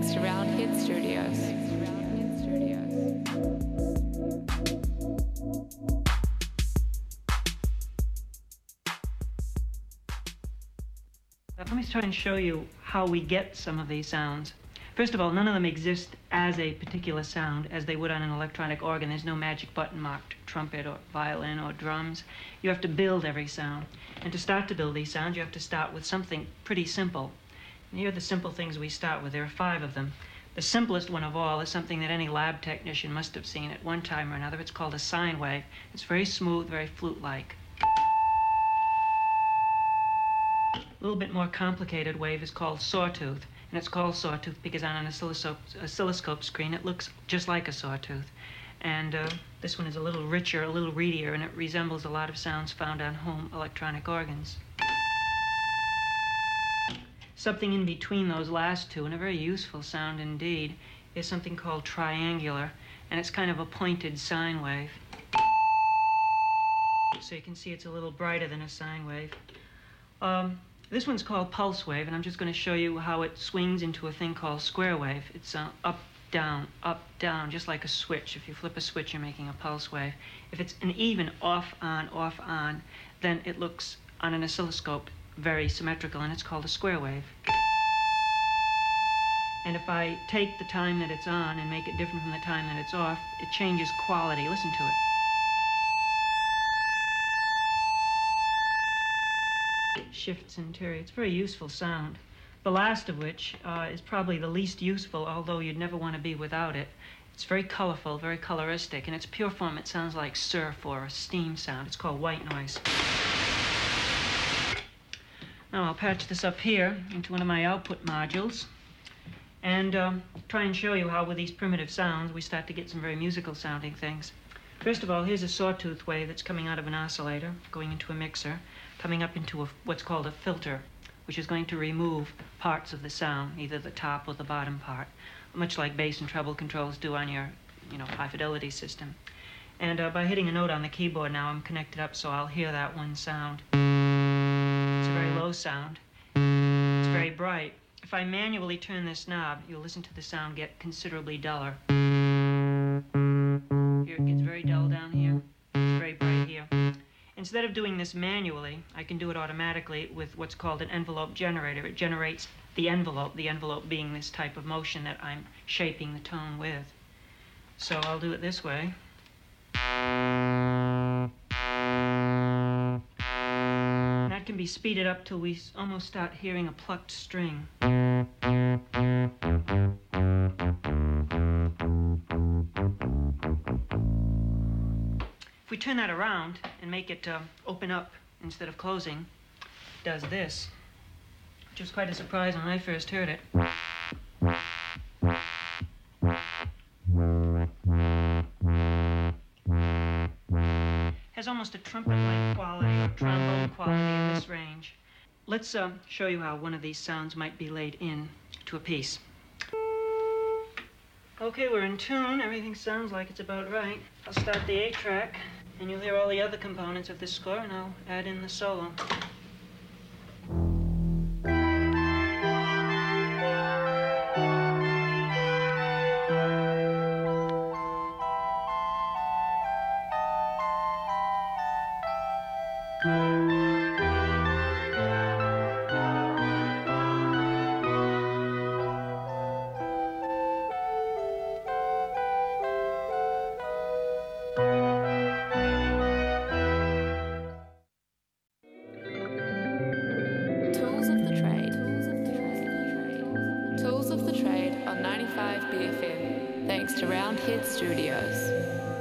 Hit Studios. Let me try and show you how we get some of these sounds. First of all, none of them exist as a particular sound as they would on an electronic organ. There's no magic button marked trumpet or violin or drums. You have to build every sound. And to start to build these sounds, you have to start with something pretty simple here are the simple things we start with. There are five of them. The simplest one of all is something that any lab technician must have seen at one time or another. It's called a sine wave. It's very smooth, very flute-like. A little bit more complicated wave is called sawtooth, and it's called sawtooth because on an oscilloscope, oscilloscope screen it looks just like a sawtooth. And uh, this one is a little richer, a little reedier, and it resembles a lot of sounds found on home electronic organs. Something in between those last two, and a very useful sound indeed, is something called triangular, and it's kind of a pointed sine wave. So you can see it's a little brighter than a sine wave. Um, this one's called pulse wave, and I'm just going to show you how it swings into a thing called square wave. It's uh, up, down, up, down, just like a switch. If you flip a switch, you're making a pulse wave. If it's an even off, on, off, on, then it looks on an oscilloscope very symmetrical, and it's called a square wave. And if I take the time that it's on and make it different from the time that it's off, it changes quality. Listen to it. Shifts interior. It's a very useful sound. The last of which uh, is probably the least useful, although you'd never want to be without it. It's very colorful, very coloristic. In its pure form, it sounds like surf or a steam sound. It's called white noise. Now I'll patch this up here into one of my output modules and um, try and show you how with these primitive sounds we start to get some very musical sounding things. First of all, here's a sawtooth wave that's coming out of an oscillator, going into a mixer, coming up into a, what's called a filter, which is going to remove parts of the sound, either the top or the bottom part, much like bass and treble controls do on your, you know, high fidelity system. And uh, by hitting a note on the keyboard now, I'm connected up so I'll hear that one sound low sound. It's very bright. If I manually turn this knob, you'll listen to the sound get considerably duller. Here it gets very dull down here. It's very bright here. Instead of doing this manually, I can do it automatically with what's called an envelope generator. It generates the envelope, the envelope being this type of motion that I'm shaping the tone with. So I'll do it this way. Can it up till we almost start hearing a plucked string. If we turn that around and make it uh, open up instead of closing, does this, which was quite a surprise when I first heard it. has almost a trumpet-like quality or trombone quality this range. Let's uh, show you how one of these sounds might be laid in to a piece. Okay, we're in tune. Everything sounds like it's about right. I'll start the A track, and you'll hear all the other components of this score, and I'll add in the solo. BFM, thanks to Roundhead Studios.